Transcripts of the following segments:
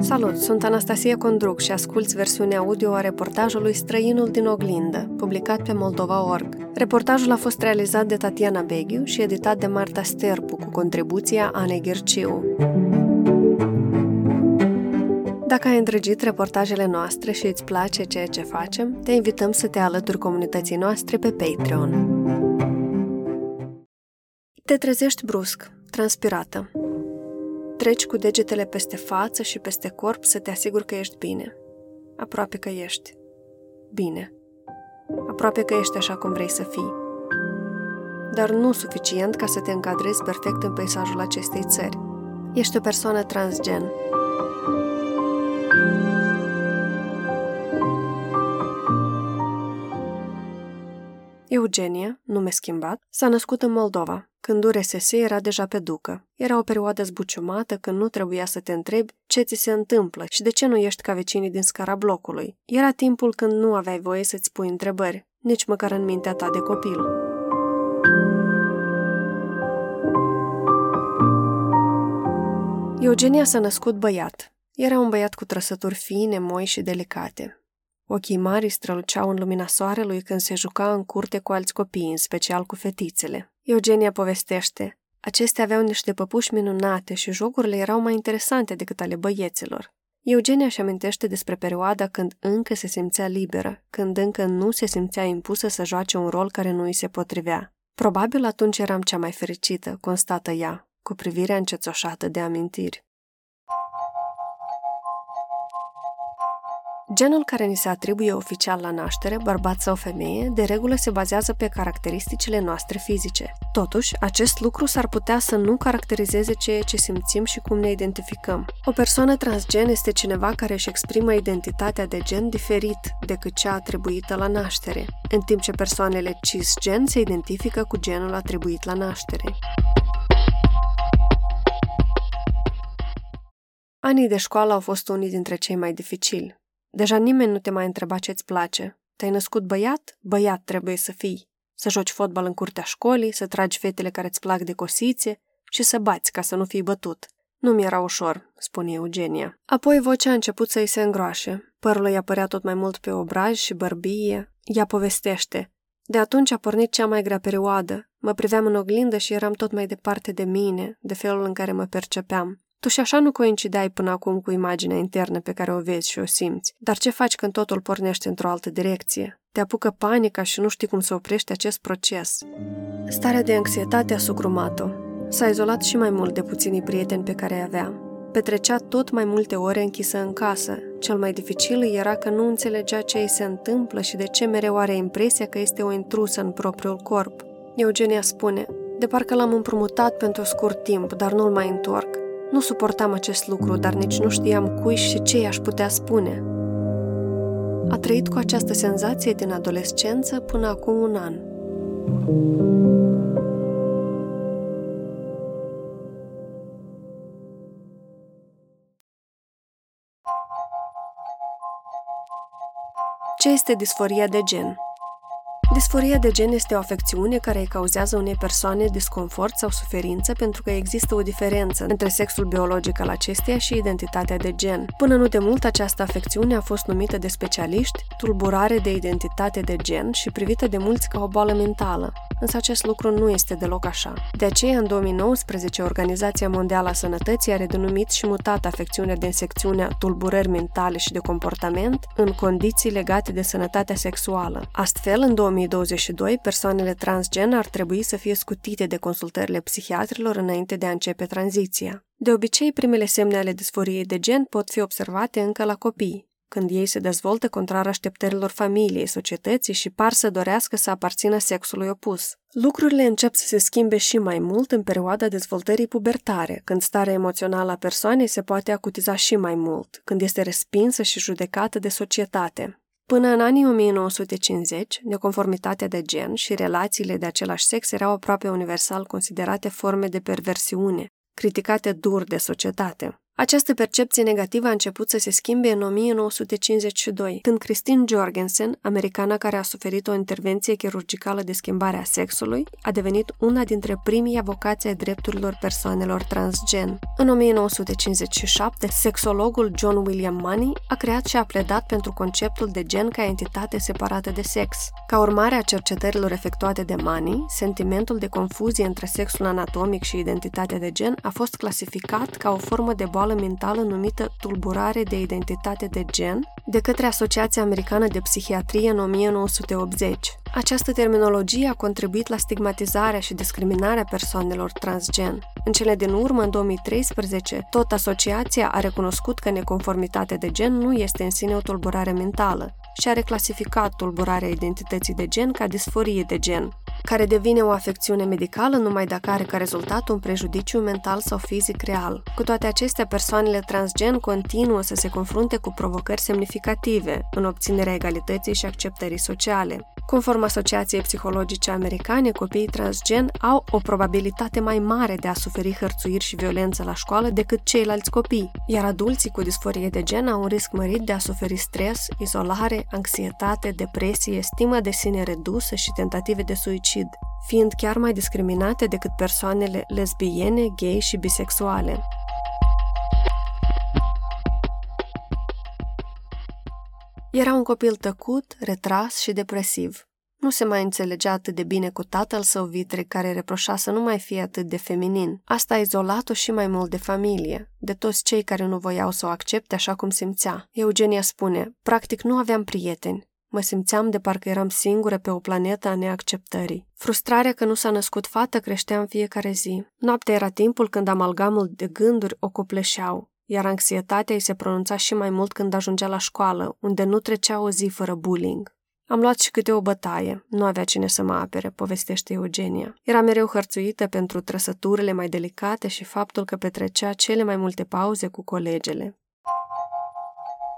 Salut, sunt Anastasia Condruc și asculți versiunea audio a reportajului Străinul din oglindă, publicat pe Moldova.org. Reportajul a fost realizat de Tatiana Beghiu și editat de Marta Sterpu, cu contribuția Anei Gherciu. Dacă ai îndrăgit reportajele noastre și îți place ceea ce facem, te invităm să te alături comunității noastre pe Patreon. Te trezești brusc, transpirată. Treci cu degetele peste față și peste corp să te asiguri că ești bine. Aproape că ești. Bine. Aproape că ești așa cum vrei să fii. Dar nu suficient ca să te încadrezi perfect în peisajul acestei țări. Ești o persoană transgen. Eugenia, nume schimbat, s-a născut în Moldova, când URSS era deja pe ducă. Era o perioadă zbuciumată când nu trebuia să te întrebi ce ți se întâmplă și de ce nu ești ca vecinii din scara blocului. Era timpul când nu aveai voie să-ți pui întrebări, nici măcar în mintea ta de copil. Eugenia s-a născut băiat. Era un băiat cu trăsături fine, moi și delicate. Ochii mari străluceau în lumina soarelui când se juca în curte cu alți copii, în special cu fetițele. Eugenia povestește. Acestea aveau niște păpuși minunate și jocurile erau mai interesante decât ale băieților. Eugenia își amintește despre perioada când încă se simțea liberă, când încă nu se simțea impusă să joace un rol care nu îi se potrivea. Probabil atunci eram cea mai fericită, constată ea, cu privirea încețoșată de amintiri. Genul care ni se atribuie oficial la naștere, bărbat sau femeie, de regulă se bazează pe caracteristicile noastre fizice. Totuși, acest lucru s-ar putea să nu caracterizeze ceea ce simțim și cum ne identificăm. O persoană transgen este cineva care își exprimă identitatea de gen diferit decât cea atribuită la naștere, în timp ce persoanele cisgen se identifică cu genul atribuit la naștere. Anii de școală au fost unii dintre cei mai dificili. Deja nimeni nu te mai întreba ce-ți place. Te-ai născut băiat? Băiat trebuie să fii. Să joci fotbal în curtea școlii, să tragi fetele care îți plac de cosițe și să bați ca să nu fii bătut. Nu mi-era ușor, spune Eugenia. Apoi vocea a început să-i se îngroașe. Părul îi apărea tot mai mult pe obraj și bărbie. Ea povestește. De atunci a pornit cea mai grea perioadă. Mă priveam în oglindă și eram tot mai departe de mine, de felul în care mă percepeam. Tu și așa nu coincideai până acum cu imaginea internă pe care o vezi și o simți. Dar ce faci când totul pornește într-o altă direcție? Te apucă panica și nu știi cum să oprești acest proces. Starea de anxietate a sugrumat-o. S-a izolat și mai mult de puținii prieteni pe care îi avea. Petrecea tot mai multe ore închisă în casă. Cel mai dificil era că nu înțelegea ce îi se întâmplă și de ce mereu are impresia că este o intrusă în propriul corp. Eugenia spune, de parcă l-am împrumutat pentru scurt timp, dar nu-l mai întorc. Nu suportam acest lucru, dar nici nu știam cui și ce i-aș putea spune. A trăit cu această senzație din adolescență până acum un an. Ce este disforia de gen? Disforia de gen este o afecțiune care îi cauzează unei persoane disconfort sau suferință pentru că există o diferență între sexul biologic al acesteia și identitatea de gen. Până nu de mult, această afecțiune a fost numită de specialiști tulburare de identitate de gen și privită de mulți ca o boală mentală. Însă acest lucru nu este deloc așa. De aceea, în 2019, Organizația Mondială a Sănătății a renumit și mutat afecțiunea din secțiunea tulburări mentale și de comportament în condiții legate de sănătatea sexuală. Astfel, în 2020, 2022, persoanele transgen ar trebui să fie scutite de consultările psihiatrilor înainte de a începe tranziția. De obicei, primele semne ale disforiei de gen pot fi observate încă la copii, când ei se dezvoltă contrar așteptărilor familiei, societății și par să dorească să aparțină sexului opus. Lucrurile încep să se schimbe și mai mult în perioada dezvoltării pubertare, când starea emoțională a persoanei se poate acutiza și mai mult, când este respinsă și judecată de societate. Până în anii 1950, neconformitatea de gen și relațiile de același sex erau aproape universal considerate forme de perversiune, criticate dur de societate. Această percepție negativă a început să se schimbe în 1952, când Christine Jorgensen, americana care a suferit o intervenție chirurgicală de schimbare a sexului, a devenit una dintre primii avocați ai drepturilor persoanelor transgen. În 1957, sexologul John William Money a creat și a pledat pentru conceptul de gen ca entitate separată de sex. Ca urmare a cercetărilor efectuate de Money, sentimentul de confuzie între sexul anatomic și identitatea de gen a fost clasificat ca o formă de boală mentală numită tulburare de identitate de gen de către Asociația Americană de Psihiatrie în 1980. Această terminologie a contribuit la stigmatizarea și discriminarea persoanelor transgen. În cele din urmă, în 2013, tot asociația a recunoscut că neconformitatea de gen nu este în sine o tulburare mentală și a reclasificat tulburarea identității de gen ca disforie de gen, care devine o afecțiune medicală numai dacă are ca rezultat un prejudiciu mental sau fizic real. Cu toate acestea, persoanele transgen continuă să se confrunte cu provocări semnificative în obținerea egalității și acceptării sociale. Conform Asociației Psihologice Americane, copiii transgen au o probabilitate mai mare de a suferi hărțuiri și violență la școală decât ceilalți copii, iar adulții cu disforie de gen au un risc mărit de a suferi stres, izolare, anxietate, depresie, stimă de sine redusă și tentative de suicid, fiind chiar mai discriminate decât persoanele lesbiene, gay și bisexuale. Era un copil tăcut, retras și depresiv. Nu se mai înțelegea atât de bine cu tatăl său vitre care reproșa să nu mai fie atât de feminin. Asta a izolat-o și mai mult de familie, de toți cei care nu voiau să o accepte așa cum simțea. Eugenia spune, practic nu aveam prieteni. Mă simțeam de parcă eram singură pe o planetă a neacceptării. Frustrarea că nu s-a născut fată creștea în fiecare zi. Noaptea era timpul când amalgamul de gânduri o copleșeau iar anxietatea îi se pronunța și mai mult când ajungea la școală, unde nu trecea o zi fără bullying. Am luat și câte o bătaie, nu avea cine să mă apere, povestește Eugenia. Era mereu hărțuită pentru trăsăturile mai delicate și faptul că petrecea cele mai multe pauze cu colegele.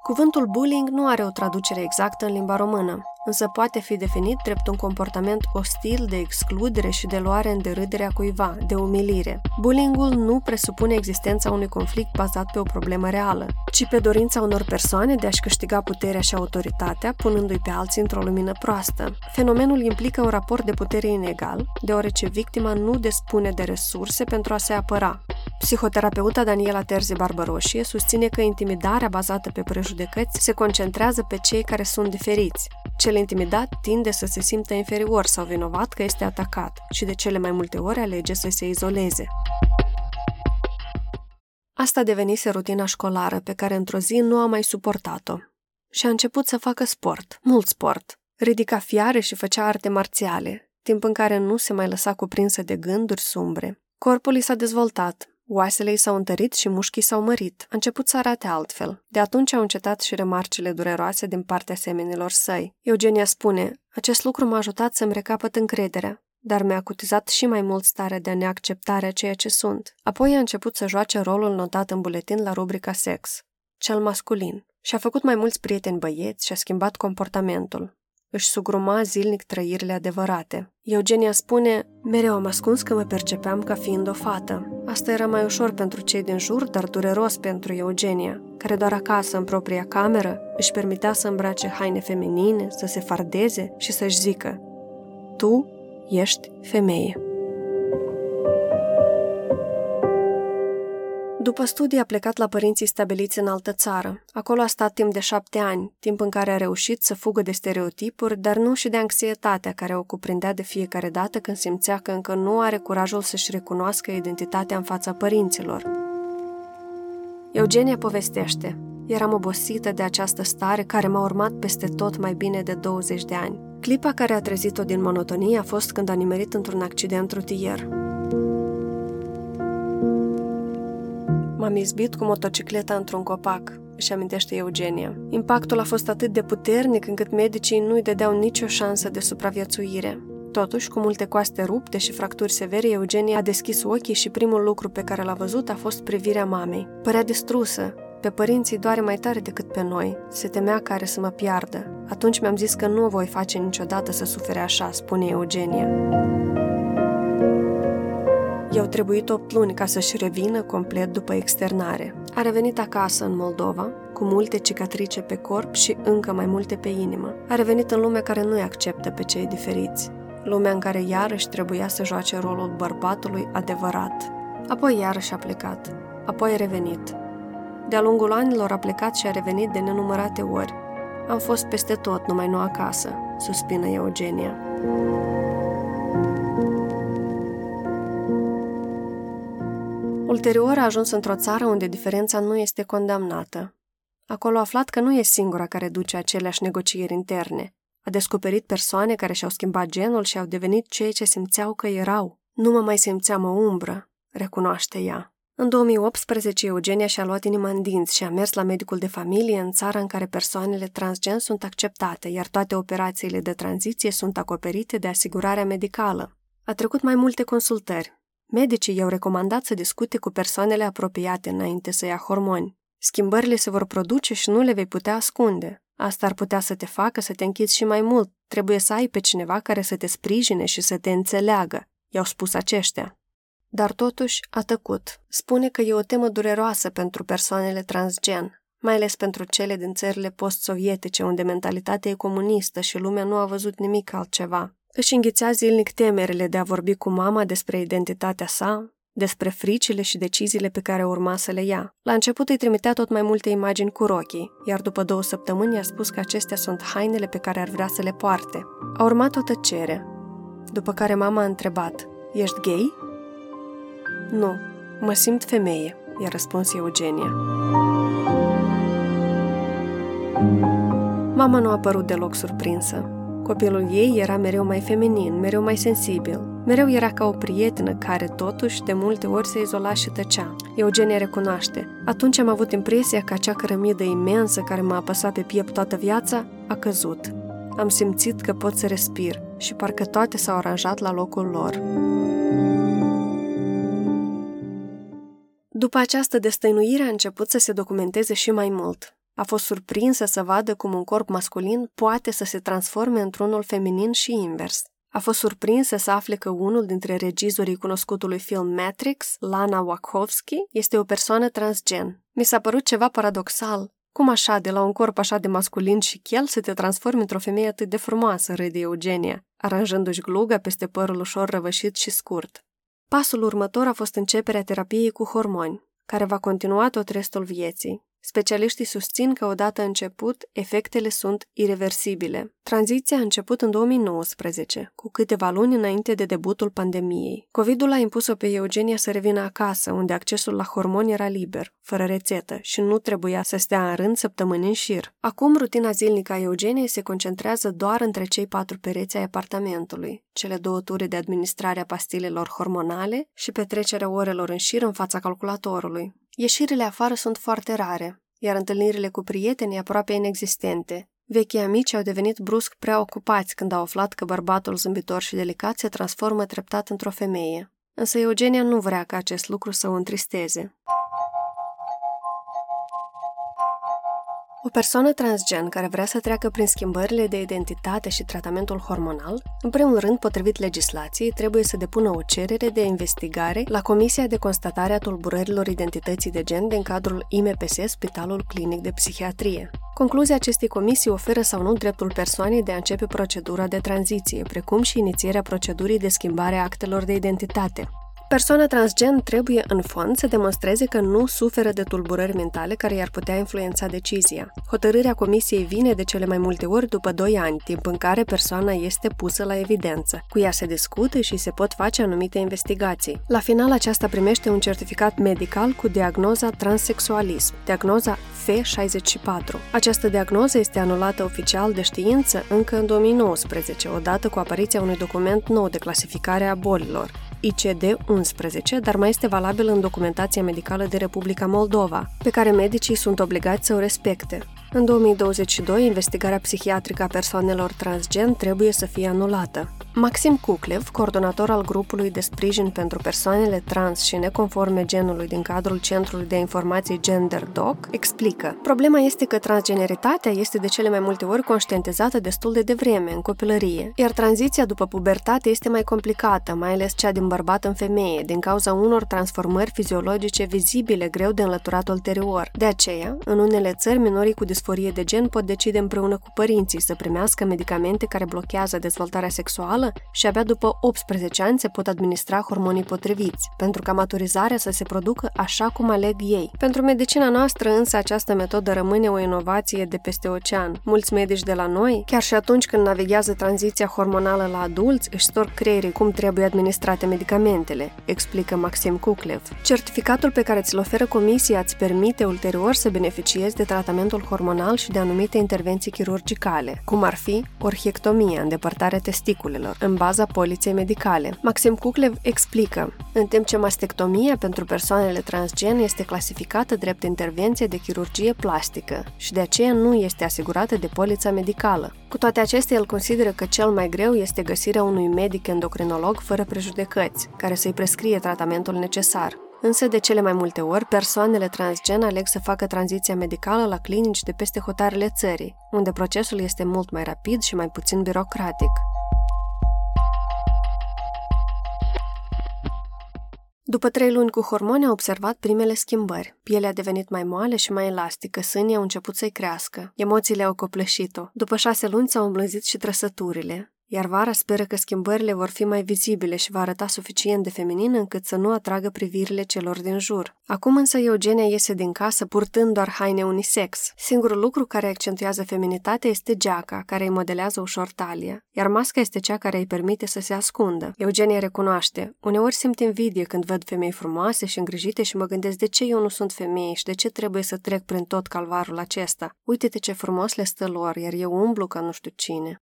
Cuvântul bullying nu are o traducere exactă în limba română, însă poate fi definit drept un comportament ostil de excludere și de luare în derâderea cuiva, de umilire. Bullyingul nu presupune existența unui conflict bazat pe o problemă reală, ci pe dorința unor persoane de a-și câștiga puterea și autoritatea, punându-i pe alții într-o lumină proastă. Fenomenul implică un raport de putere inegal, deoarece victima nu dispune de resurse pentru a se apăra. Psihoterapeuta Daniela Terzi Barbaroșie susține că intimidarea bazată pe prejudecăți se concentrează pe cei care sunt diferiți, cel intimidat tinde să se simtă inferior sau vinovat că este atacat și de cele mai multe ori alege să se izoleze. Asta devenise rutina școlară pe care într-o zi nu a mai suportat-o. Și a început să facă sport, mult sport. Ridica fiare și făcea arte marțiale, timp în care nu se mai lăsa cuprinsă de gânduri sumbre. Corpul i s-a dezvoltat, Oasele i s-au întărit și mușchii s-au mărit. A început să arate altfel. De atunci au încetat și remarcile dureroase din partea semenilor săi. Eugenia spune, acest lucru m-a ajutat să-mi recapăt încrederea, dar mi-a acutizat și mai mult starea de neacceptare a ceea ce sunt. Apoi a început să joace rolul notat în buletin la rubrica sex, cel masculin, și a făcut mai mulți prieteni băieți și a schimbat comportamentul își sugruma zilnic trăirile adevărate. Eugenia spune, mereu am ascuns că mă percepeam ca fiind o fată. Asta era mai ușor pentru cei din jur, dar dureros pentru Eugenia, care doar acasă, în propria cameră, își permitea să îmbrace haine feminine, să se fardeze și să-și zică Tu ești femeie. După studii a plecat la părinții stabiliți în altă țară. Acolo a stat timp de șapte ani, timp în care a reușit să fugă de stereotipuri, dar nu și de anxietatea care o cuprindea de fiecare dată când simțea că încă nu are curajul să-și recunoască identitatea în fața părinților. Eugenia povestește, eram obosită de această stare care m-a urmat peste tot mai bine de 20 de ani. Clipa care a trezit-o din monotonie a fost când a nimerit într-un accident rutier. M-am izbit cu motocicleta într-un copac, își amintește Eugenia. Impactul a fost atât de puternic încât medicii nu-i dădeau nicio șansă de supraviețuire. Totuși, cu multe coaste rupte și fracturi severe, Eugenia a deschis ochii și primul lucru pe care l-a văzut a fost privirea mamei. Părea distrusă, pe părinții doare mai tare decât pe noi. Se temea care să mă piardă. Atunci mi-am zis că nu o voi face niciodată să sufere așa, spune Eugenia. I-au trebuit 8 luni ca să-și revină complet după externare. A revenit acasă în Moldova, cu multe cicatrice pe corp și încă mai multe pe inimă. A revenit în lumea care nu-i acceptă pe cei diferiți, lumea în care iarăși trebuia să joace rolul bărbatului adevărat. Apoi iarăși a plecat, apoi a revenit. De-a lungul anilor a plecat și a revenit de nenumărate ori. Am fost peste tot, numai nu acasă, suspină Eugenia. Ulterior a ajuns într-o țară unde diferența nu este condamnată. Acolo a aflat că nu e singura care duce aceleași negocieri interne. A descoperit persoane care și-au schimbat genul și au devenit cei ce simțeau că erau. Nu mă mai simțeam o umbră, recunoaște ea. În 2018, Eugenia și-a luat inima în dinți și a mers la medicul de familie în țara în care persoanele transgen sunt acceptate, iar toate operațiile de tranziție sunt acoperite de asigurarea medicală. A trecut mai multe consultări. Medicii i-au recomandat să discute cu persoanele apropiate înainte să ia hormoni. Schimbările se vor produce și nu le vei putea ascunde. Asta ar putea să te facă să te închizi și mai mult. Trebuie să ai pe cineva care să te sprijine și să te înțeleagă, i-au spus aceștia. Dar totuși a tăcut. Spune că e o temă dureroasă pentru persoanele transgen, mai ales pentru cele din țările post-sovietice, unde mentalitatea e comunistă și lumea nu a văzut nimic altceva. Își înghițea zilnic temerile de a vorbi cu mama despre identitatea sa, despre fricile și deciziile pe care urma să le ia. La început îi trimitea tot mai multe imagini cu rochii, iar după două săptămâni i-a spus că acestea sunt hainele pe care ar vrea să le poarte. A urmat o tăcere, după care mama a întrebat, Ești gay?" Nu, mă simt femeie, i-a răspuns Eugenia. Mama nu a părut deloc surprinsă. Copilul ei era mereu mai feminin, mereu mai sensibil. Mereu era ca o prietenă care, totuși, de multe ori se izola și tăcea. Eugenia recunoaște. Atunci am avut impresia că acea cărămidă imensă care m-a apăsat pe piept toată viața a căzut. Am simțit că pot să respir și parcă toate s-au aranjat la locul lor. După această destăinuire a început să se documenteze și mai mult. A fost surprinsă să vadă cum un corp masculin poate să se transforme într-unul feminin și invers. A fost surprinsă să afle că unul dintre regizorii cunoscutului film Matrix, Lana Wachowski, este o persoană transgen. Mi s-a părut ceva paradoxal. Cum așa, de la un corp așa de masculin și chel, să te transformi într-o femeie atât de frumoasă, râde Eugenia, aranjându-și gluga peste părul ușor răvășit și scurt. Pasul următor a fost începerea terapiei cu hormoni, care va continua tot restul vieții. Specialiștii susțin că odată început, efectele sunt irreversibile. Tranziția a început în 2019, cu câteva luni înainte de debutul pandemiei. COVID-ul a impus-o pe Eugenia să revină acasă, unde accesul la hormoni era liber, fără rețetă, și nu trebuia să stea în rând săptămâni în șir. Acum, rutina zilnică a Eugeniei se concentrează doar între cei patru pereți ai apartamentului, cele două ture de administrare a pastilelor hormonale și petrecerea orelor în șir în fața calculatorului. Ieșirile afară sunt foarte rare, iar întâlnirile cu prieteni aproape inexistente. Vechii amici au devenit brusc prea ocupați când au aflat că bărbatul zâmbitor și delicat se transformă treptat într-o femeie. Însă Eugenia nu vrea ca acest lucru să o întristeze. O persoană transgen care vrea să treacă prin schimbările de identitate și tratamentul hormonal, în primul rând, potrivit legislației, trebuie să depună o cerere de investigare la Comisia de Constatare a Tulburărilor Identității de Gen din cadrul IMPS, Spitalul Clinic de Psihiatrie. Concluzia acestei comisii oferă sau nu dreptul persoanei de a începe procedura de tranziție, precum și inițierea procedurii de schimbare a actelor de identitate. Persoana transgen trebuie, în fond, să demonstreze că nu suferă de tulburări mentale care i-ar putea influența decizia. Hotărârea comisiei vine de cele mai multe ori după 2 ani, timp în care persoana este pusă la evidență. Cu ea se discută și se pot face anumite investigații. La final, aceasta primește un certificat medical cu diagnoza transexualism, diagnoza F64. Această diagnoză este anulată oficial de știință încă în 2019, odată cu apariția unui document nou de clasificare a bolilor. ICD-11, dar mai este valabil în documentația medicală de Republica Moldova, pe care medicii sunt obligați să o respecte. În 2022, investigarea psihiatrică a persoanelor transgen trebuie să fie anulată. Maxim Cuclev, coordonator al grupului de sprijin pentru persoanele trans și neconforme genului din cadrul Centrului de Informații Gender Doc, explică Problema este că transgeneritatea este de cele mai multe ori conștientizată destul de devreme, în copilărie, iar tranziția după pubertate este mai complicată, mai ales cea din bărbat în femeie, din cauza unor transformări fiziologice vizibile greu de înlăturat ulterior. De aceea, în unele țări, minorii cu disforie de gen pot decide împreună cu părinții să primească medicamente care blochează dezvoltarea sexuală sexuală și abia după 18 ani se pot administra hormonii potriviți, pentru ca maturizarea să se producă așa cum aleg ei. Pentru medicina noastră însă această metodă rămâne o inovație de peste ocean. Mulți medici de la noi, chiar și atunci când navighează tranziția hormonală la adulți, își storc creierii cum trebuie administrate medicamentele, explică Maxim Kuklev. Certificatul pe care ți-l oferă comisia îți permite ulterior să beneficiezi de tratamentul hormonal și de anumite intervenții chirurgicale, cum ar fi orhiectomia, îndepărtarea testiculelor, în baza poliței medicale. Maxim Cuclev explică, în timp ce mastectomia pentru persoanele transgen este clasificată drept intervenție de chirurgie plastică și de aceea nu este asigurată de polița medicală. Cu toate acestea, el consideră că cel mai greu este găsirea unui medic endocrinolog fără prejudecăți, care să-i prescrie tratamentul necesar. Însă, de cele mai multe ori, persoanele transgen aleg să facă tranziția medicală la clinici de peste hotarele țării, unde procesul este mult mai rapid și mai puțin birocratic. După trei luni cu hormoni a observat primele schimbări. Pielea a devenit mai moale și mai elastică, sânii au început să-i crească. Emoțiile au copleșit-o. După șase luni s-au îmblânzit și trăsăturile iar vara speră că schimbările vor fi mai vizibile și va arăta suficient de feminin încât să nu atragă privirile celor din jur. Acum însă Eugenia iese din casă purtând doar haine unisex. Singurul lucru care accentuează feminitatea este geaca, care îi modelează ușor talia, iar masca este cea care îi permite să se ascundă. Eugenia recunoaște, uneori simt invidie când văd femei frumoase și îngrijite și mă gândesc de ce eu nu sunt femeie și de ce trebuie să trec prin tot calvarul acesta. Uite-te ce frumos le stă lor, iar eu umblu ca nu știu cine.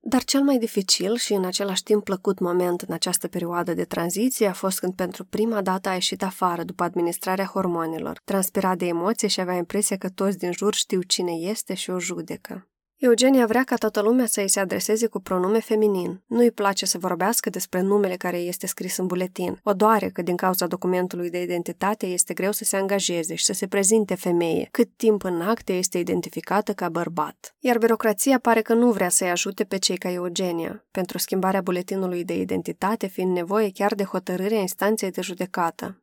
Dar cel mai dificil și în același timp plăcut moment în această perioadă de tranziție a fost când pentru prima dată a ieșit afară după administrarea hormonilor, transpirat de emoție și avea impresia că toți din jur știu cine este și o judecă. Eugenia vrea ca toată lumea să îi se adreseze cu pronume feminin. Nu îi place să vorbească despre numele care este scris în buletin. O doare că din cauza documentului de identitate este greu să se angajeze și să se prezinte femeie, cât timp în acte este identificată ca bărbat. Iar birocrația pare că nu vrea să-i ajute pe cei ca Eugenia, pentru schimbarea buletinului de identitate fiind nevoie chiar de hotărârea instanței de judecată.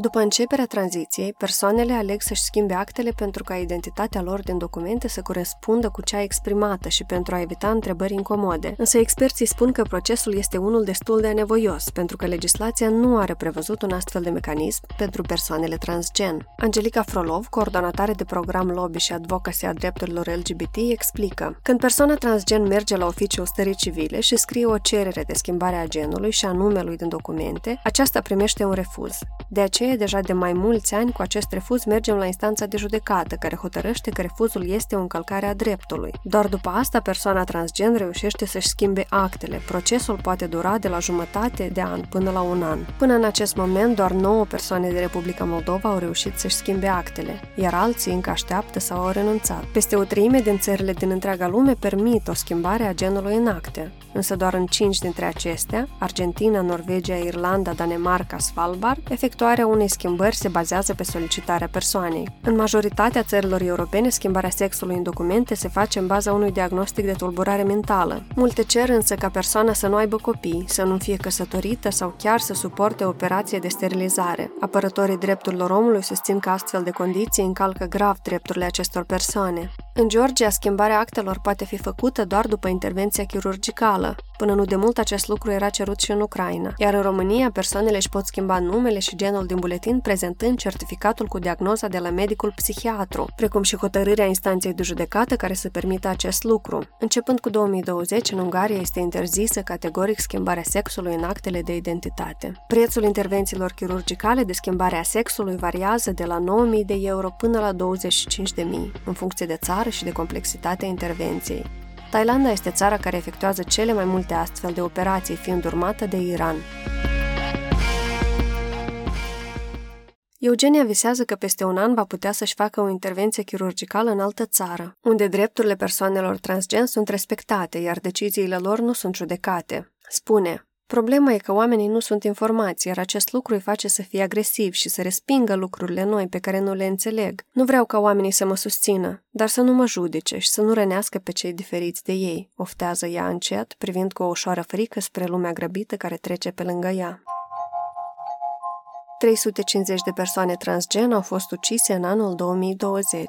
După începerea tranziției, persoanele aleg să-și schimbe actele pentru ca identitatea lor din documente să corespundă cu cea exprimată și pentru a evita întrebări incomode. Însă experții spun că procesul este unul destul de anevoios, pentru că legislația nu are prevăzut un astfel de mecanism pentru persoanele transgen. Angelica Frolov, coordonatoare de program lobby și advocacy a drepturilor LGBT, explică Când persoana transgen merge la oficiul stării civile și scrie o cerere de schimbare a genului și a numelui din documente, aceasta primește un refuz. De aceea aceea, deja de mai mulți ani, cu acest refuz mergem la instanța de judecată, care hotărăște că refuzul este o încălcare a dreptului. Doar după asta, persoana transgen reușește să-și schimbe actele. Procesul poate dura de la jumătate de an până la un an. Până în acest moment, doar 9 persoane de Republica Moldova au reușit să-și schimbe actele, iar alții încă așteaptă sau au renunțat. Peste o treime din țările din întreaga lume permit o schimbare a genului în acte, însă doar în 5 dintre acestea, Argentina, Norvegia, Irlanda, Danemarca, Svalbard, efectuarea unei schimbări se bazează pe solicitarea persoanei. În majoritatea țărilor europene, schimbarea sexului în documente se face în baza unui diagnostic de tulburare mentală. Multe cer însă ca persoana să nu aibă copii, să nu fie căsătorită sau chiar să suporte o operație de sterilizare. Apărătorii drepturilor omului susțin că astfel de condiții încalcă grav drepturile acestor persoane. În Georgia, schimbarea actelor poate fi făcută doar după intervenția chirurgicală. Până nu de mult acest lucru era cerut și în Ucraina. Iar în România, persoanele își pot schimba numele și genul din buletin prezentând certificatul cu diagnoza de la medicul psihiatru, precum și hotărârea instanței de judecată care să permită acest lucru. Începând cu 2020, în Ungaria este interzisă categoric schimbarea sexului în actele de identitate. Prețul intervențiilor chirurgicale de schimbare a sexului variază de la 9.000 de euro până la 25.000, în funcție de țară și de complexitatea intervenției. Thailanda este țara care efectuează cele mai multe astfel de operații, fiind urmată de Iran. Eugenia visează că peste un an va putea să-și facă o intervenție chirurgicală în altă țară, unde drepturile persoanelor transgen sunt respectate, iar deciziile lor nu sunt judecate. Spune, Problema e că oamenii nu sunt informați, iar acest lucru îi face să fie agresiv și să respingă lucrurile noi pe care nu le înțeleg. Nu vreau ca oamenii să mă susțină, dar să nu mă judece și să nu rănească pe cei diferiți de ei, oftează ea încet, privind cu o ușoară frică spre lumea grăbită care trece pe lângă ea. 350 de persoane transgen au fost ucise în anul 2020.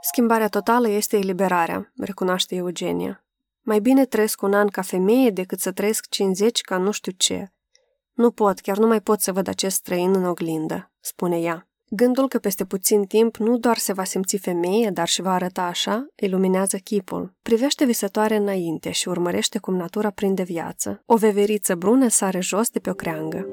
Schimbarea totală este eliberarea, recunoaște Eugenia. Mai bine trăiesc un an ca femeie decât să trăiesc 50 ca nu știu ce. Nu pot, chiar nu mai pot să văd acest străin în oglindă, spune ea. Gândul că peste puțin timp nu doar se va simți femeie, dar și va arăta așa, iluminează chipul. Privește visătoare înainte și urmărește cum natura prinde viață. O veveriță brună sare jos de pe o creangă.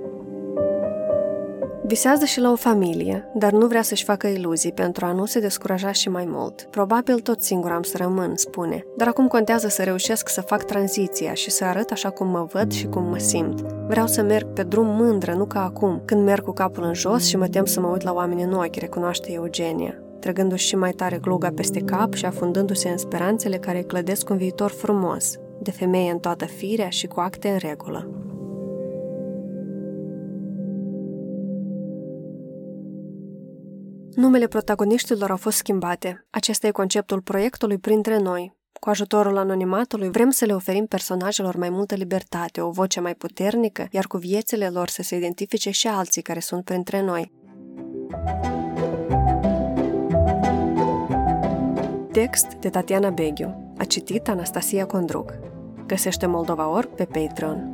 Visează și la o familie, dar nu vrea să-și facă iluzii pentru a nu se descuraja și mai mult. Probabil tot singur am să rămân, spune, dar acum contează să reușesc să fac tranziția și să arăt așa cum mă văd și cum mă simt. Vreau să merg pe drum mândră, nu ca acum, când merg cu capul în jos și mă tem să mă uit la oameni în ochi, recunoaște Eugenia trăgându-și și mai tare gluga peste cap și afundându-se în speranțele care îi clădesc un viitor frumos, de femeie în toată firea și cu acte în regulă. Numele protagoniștilor au fost schimbate. Acesta e conceptul proiectului Printre Noi. Cu ajutorul anonimatului vrem să le oferim personajelor mai multă libertate, o voce mai puternică, iar cu viețile lor să se identifice și alții care sunt printre noi. Text de Tatiana Beghiu. A citit Anastasia Condruc. Găsește Moldova Org pe Patreon.